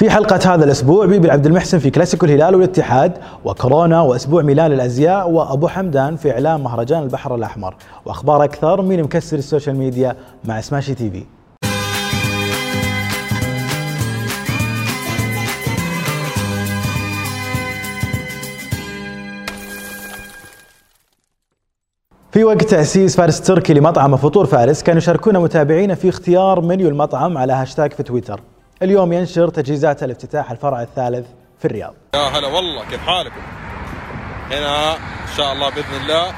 في حلقة هذا الأسبوع بيبي عبد المحسن في كلاسيكو الهلال والاتحاد وكورونا وأسبوع ميلان للأزياء وأبو حمدان في إعلان مهرجان البحر الأحمر. وأخبار أكثر مين مكسر ال social media مع Smashi TV. في وقت تأسيس فارس تركي لمطعم فطور فارس كانوا يشاركون متابعينا في اختيار منيو المطعم على هاشتاج في تويتر. اليوم ينشر تجهيزات لافتتاح الفرع الثالث في الرياض يا هلا والله كيف حالكم؟ هنا إن شاء الله بإذن الله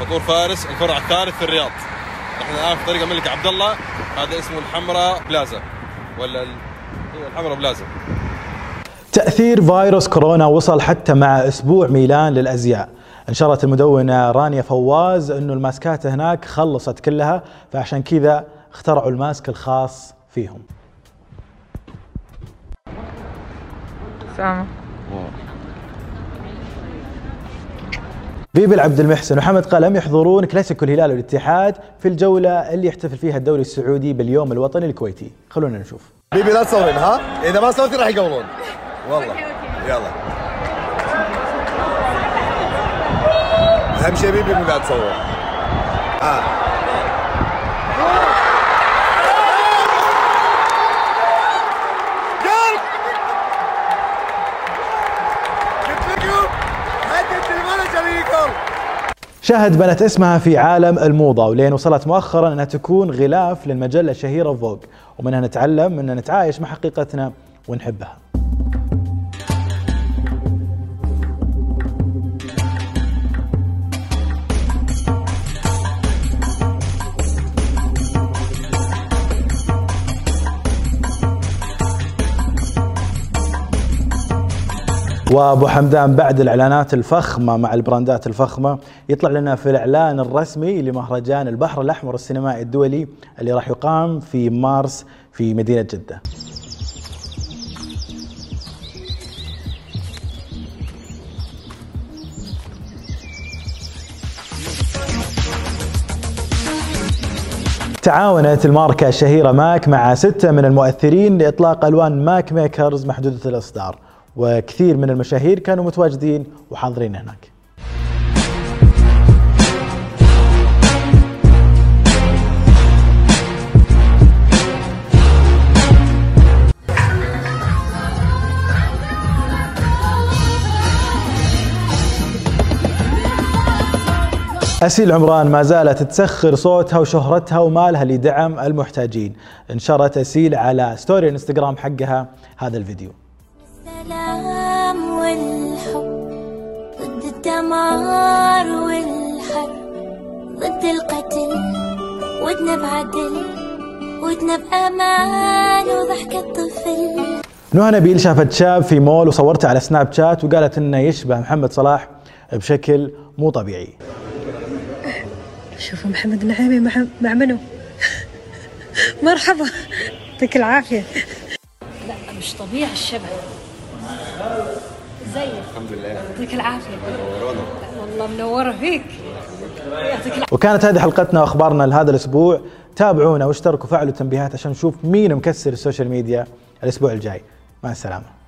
فطور فارس الفرع الثالث في الرياض. إحنا الآن في طريق الملك عبد الله هذا اسمه الحمراء بلازا ولا ال... أيوه الحمراء بلازا. تأثير فيروس كورونا وصل حتى مع أسبوع ميلان للأزياء نشرت المدونة رانيا فواز أنه الماسكات هناك خلصت كلها فعشان كذا اخترعوا ال mask الخاص فيهم سامة بيبي العبد المحسن وحمد قلم يحضرون كلاسيكو الهلال والاتحاد في الجولة اللي يحتفل فيها الدوري السعودي باليوم الوطني الكويتي. خلونا نشوف. بيبي لا تصورين ها؟ إذا ما صورتي راح يقولون. والله. يلا. أهم شيء بيبي مو قاعد تصور. ها شهد بنت اسمها في عالم الموضة ولين وصلت مؤخرا إنها تكون غلاف للمجلة الشهيرة فوق. ومنها نتعلم ان نتعايش مع حقيقتنا ونحبها. وابو حمدان بعد الإعلانات الفخمة مع البراندات الفخمة يطلع لنا في الإعلان الرسمي لمهرجان البحر الأحمر السينمائي الدولي اللي راح يقام في مارس في مدينة جدة. تعاونت الماركة الشهيرة MAC مع ستة من المؤثرين لإطلاق ألوان MAC Makers محدودة الإصدار وكثير من المشاهير كانوا متواجدين وحاضرين هناك. أسيل عمران ما زالت تسخر صوتها وشهرتها ومالها لدعم المحتاجين. نشرت أسيل على story الانستغرام حقها هذا الفيديو. الدمار والحرب ضد القتل ودنا بعدل ودنا بأمان وضحك الطفل. نهى نبيل شافت شاب في مول وصورته على سناب شات وقالت إنه يشبه محمد صلاح بشكل مو طبيعي. شوفوا محمد النعيمي مع مع منو؟ مرحبا يعطيك العافية. لا مش طبيعي الشبه. الحمد لله. يعطيك العافية. والله منورة فيك. وكانت هذه حلقتنا واخبارنا لهذا الأسبوع. تابعونا واشتركوا وفعلوا التنبيهات عشان نشوف مين مكسر ال social media الأسبوع الجاي. مع السلامة.